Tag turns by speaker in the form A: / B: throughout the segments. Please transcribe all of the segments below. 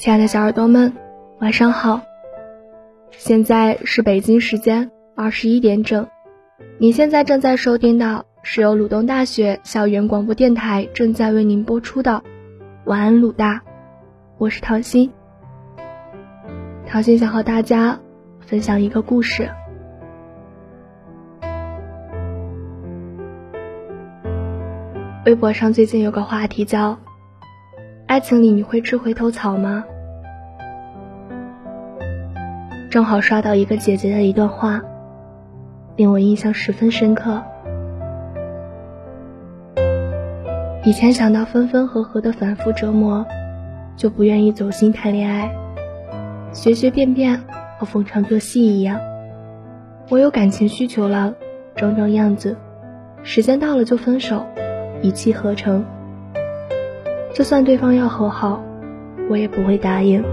A: 亲爱的小耳朵们，晚上好。现在是北京时间二十一点整。你现在正在收听到是由鲁东大学校园广播电台正在为您播出的《晚安鲁大》，我是唐鑫。唐鑫想和大家分享一个故事。微博上最近有个话题叫。爱情里你会吃回头草吗？正好刷到一个姐姐的一段话，令我印象十分深刻。以前想到分分合合的反复折磨，就不愿意走心谈恋爱，随随便便和逢场作戏一样。我有感情需求了，装装样子，时间到了就分手，一气呵成。就算对方要和好，我也不会答应。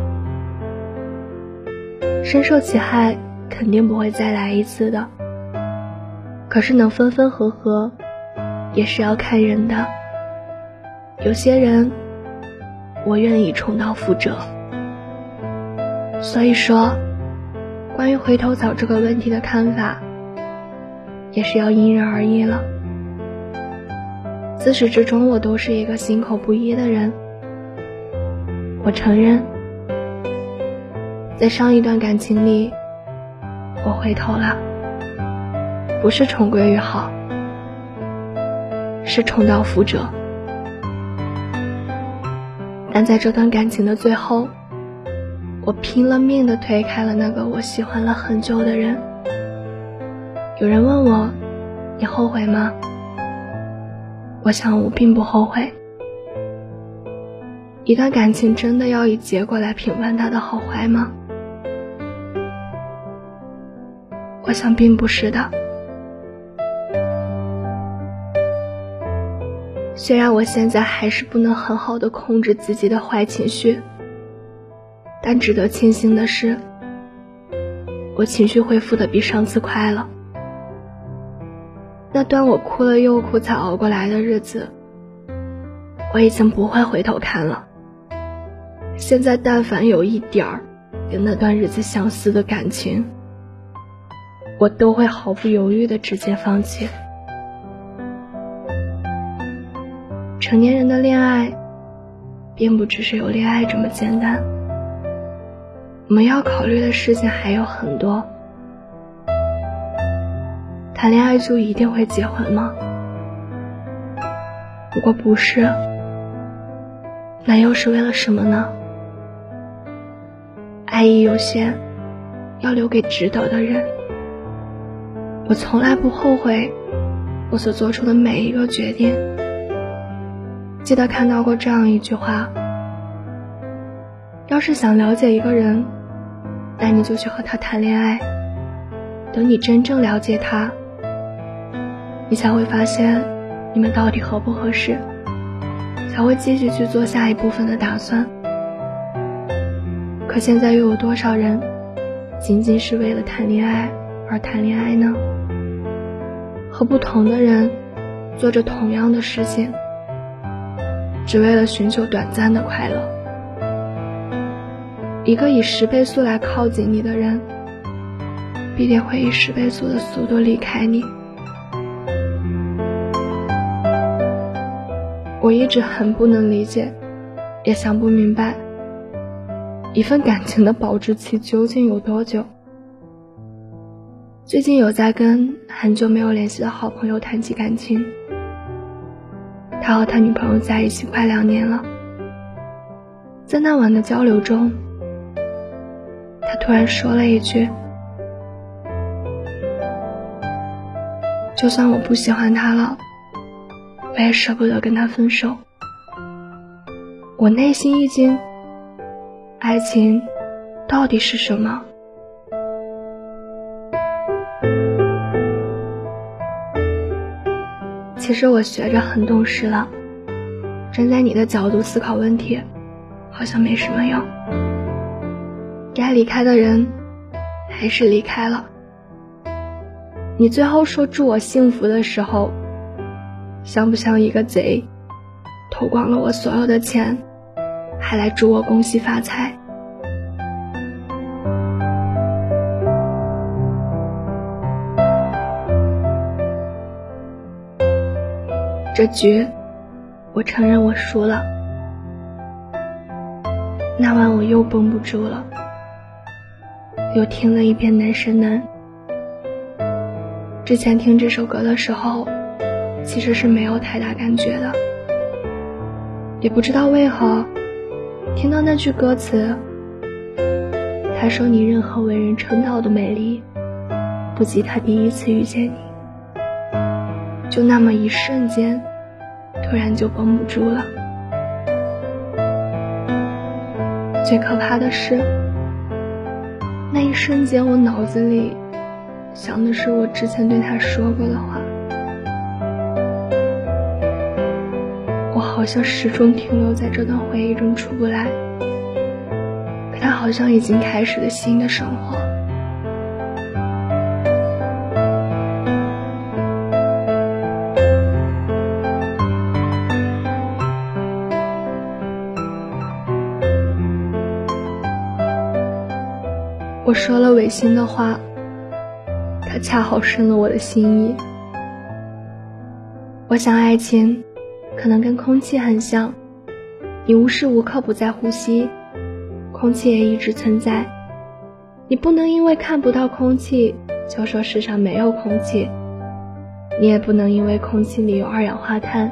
A: 深受其害，肯定不会再来一次的。可是能分分合合，也是要看人的。有些人，我愿意重蹈覆辙。所以说，关于回头草这个问题的看法，也是要因人而异了。自始至终，我都是一个心口不一的人。我承认，在上一段感情里，我回头了，不是重归于好，是重蹈覆辙。但在这段感情的最后，我拼了命的推开了那个我喜欢了很久的人。有人问我，你后悔吗？我想，我并不后悔。一段感情真的要以结果来评判它的好坏吗？我想，并不是的。虽然我现在还是不能很好的控制自己的坏情绪，但值得庆幸的是，我情绪恢复的比上次快了。那段我哭了又哭才熬过来的日子，我已经不会回头看了。现在但凡有一点儿跟那段日子相似的感情，我都会毫不犹豫的直接放弃。成年人的恋爱，并不只是有恋爱这么简单，我们要考虑的事情还有很多。谈恋爱就一定会结婚吗？如果不是，那又是为了什么呢？爱意有限，要留给值得的人。我从来不后悔我所做出的每一个决定。记得看到过这样一句话：要是想了解一个人，那你就去和他谈恋爱。等你真正了解他。你才会发现，你们到底合不合适，才会继续去做下一部分的打算。可现在又有多少人，仅仅是为了谈恋爱而谈恋爱呢？和不同的人，做着同样的事情，只为了寻求短暂的快乐。一个以十倍速来靠近你的人，必定会以十倍速的速度离开你。我一直很不能理解，也想不明白，一份感情的保质期究竟有多久。最近有在跟很久没有联系的好朋友谈起感情，他和他女朋友在一起快两年了，在那晚的交流中，他突然说了一句：“就算我不喜欢他了。”我也舍不得跟他分手，我内心一惊。爱情到底是什么？其实我学着很懂事了，站在你的角度思考问题，好像没什么用。该离开的人，还是离开了。你最后说祝我幸福的时候。像不像一个贼，偷光了我所有的钱，还来祝我恭喜发财。这局，我承认我输了。那晚我又绷不住了，又听了一遍《男神男》。之前听这首歌的时候，其实是没有太大感觉的，也不知道为何。听到那句歌词，他说：“你任何为人称道的美丽，不及他第一次遇见你。”就那么一瞬间，突然就绷不住了。最可怕的是，那一瞬间我脑子里想的是我之前对他说过的话。我好像始终停留在这段回忆中出不来，可他好像已经开始了新的生活。我说了违心的话，他恰好生了我的心意。我想爱情。可能跟空气很像，你无时无刻不在呼吸，空气也一直存在。你不能因为看不到空气就说世上没有空气，你也不能因为空气里有二氧化碳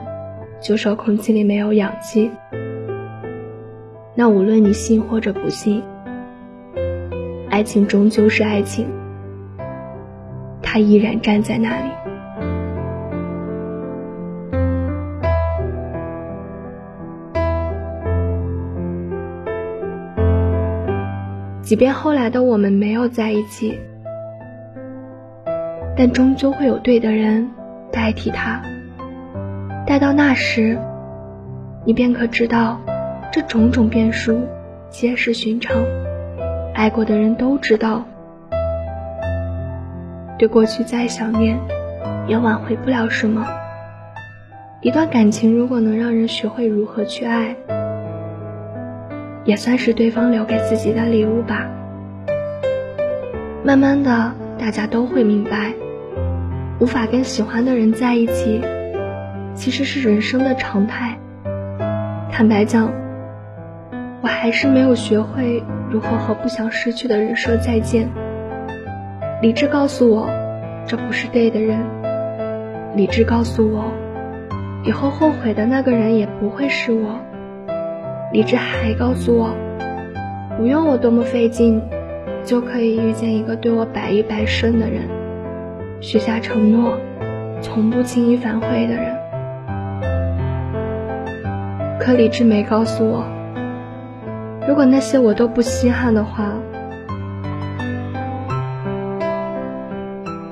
A: 就说空气里没有氧气。那无论你信或者不信，爱情终究是爱情，他依然站在那里。即便后来的我们没有在一起，但终究会有对的人代替他。待到那时，你便可知道，这种种变数皆是寻常。爱过的人都知道，对过去再想念，也挽回不了什么。一段感情如果能让人学会如何去爱。也算是对方留给自己的礼物吧。慢慢的，大家都会明白，无法跟喜欢的人在一起，其实是人生的常态。坦白讲，我还是没有学会如何和不想失去的人说再见。理智告诉我，这不是对的人。理智告诉我，以后后悔的那个人也不会是我。理智还告诉我，不用我多么费劲，就可以遇见一个对我百依百顺的人，许下承诺，从不轻易反悔的人。可理智没告诉我，如果那些我都不稀罕的话，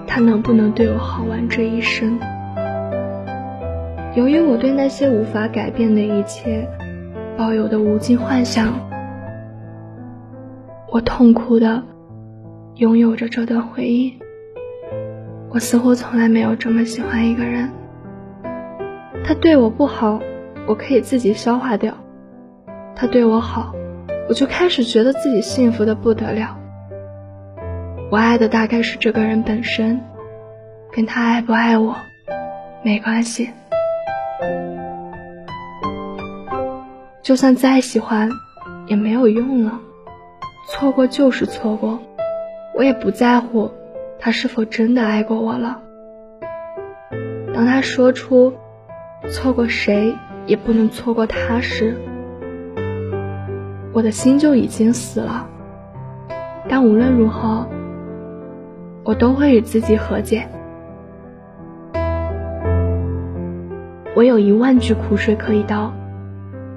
A: 他能不能对我好完这一生？由于我对那些无法改变的一切。抱有的无尽幻想，我痛苦的拥有着这段回忆。我似乎从来没有这么喜欢一个人。他对我不好，我可以自己消化掉；他对我好，我就开始觉得自己幸福的不得了。我爱的大概是这个人本身，跟他爱不爱我没关系。就算再喜欢，也没有用了。错过就是错过，我也不在乎他是否真的爱过我了。当他说出“错过谁也不能错过他”时，我的心就已经死了。但无论如何，我都会与自己和解。我有一万句苦水可以倒。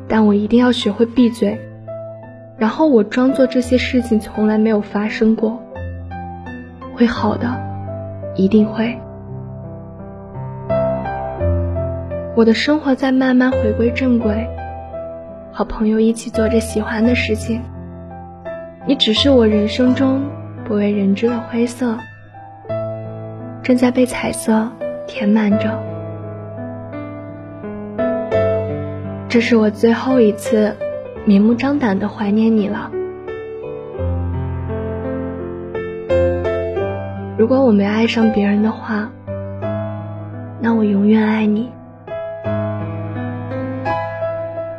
A: 但我一定要学会闭嘴，然后我装作这些事情从来没有发生过。会好的，一定会。我的生活在慢慢回归正轨，和朋友一起做着喜欢的事情。你只是我人生中不为人知的灰色，正在被彩色填满着。这是我最后一次明目张胆的怀念你了。如果我没爱上别人的话，那我永远爱你。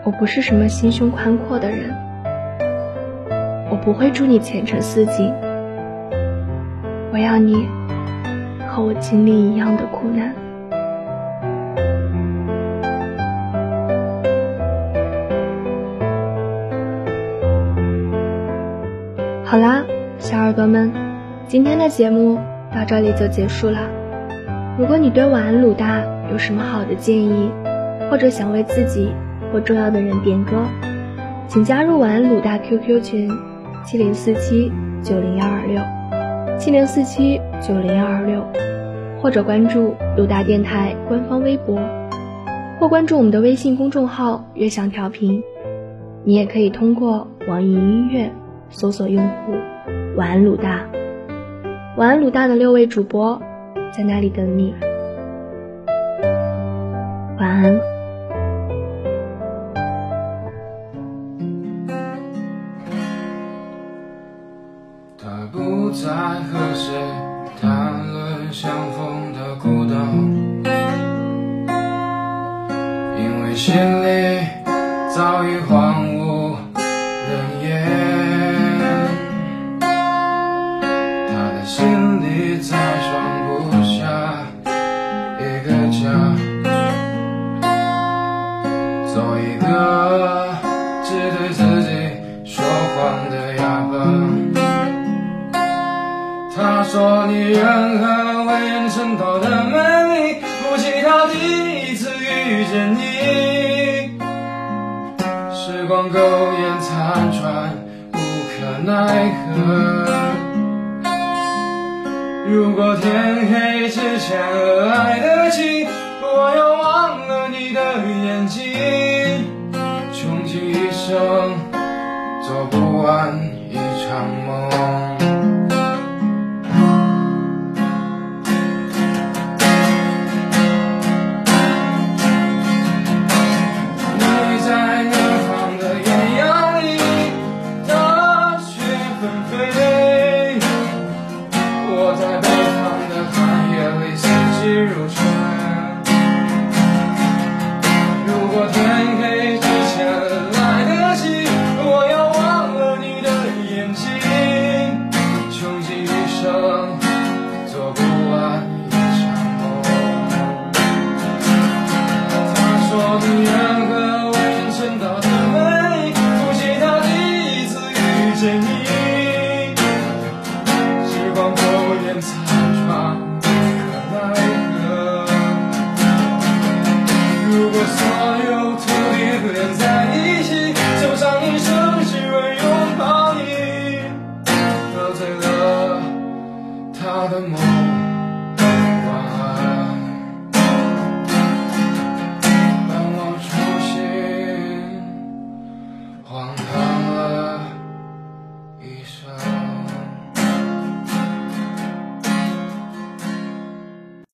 A: 我不是什么心胸宽阔的人，我不会祝你前程似锦。我要你和我经历一样的苦难。好啦，小耳朵们，今天的节目到这里就结束了。如果你对晚安鲁大有什么好的建议，或者想为自己。或重要的人点歌，请加入晚安鲁大 QQ 群七零四七九零幺二六七零四七九零幺二六，或者关注鲁大电台官方微博，或关注我们的微信公众号“悦享调频”。你也可以通过网易音乐搜索用户“晚安鲁大”，晚安鲁大的六位主播在那里等你。晚安。
B: 荒无人烟，他的心里再装不下一个家，做一个只对自己说谎的哑巴。他说你任何为人称道的美丽，不及他第一次遇见你。苟延残喘，无可奈何。如果天黑之前来得及，我要忘了你的眼睛，穷极一生做不完一场梦。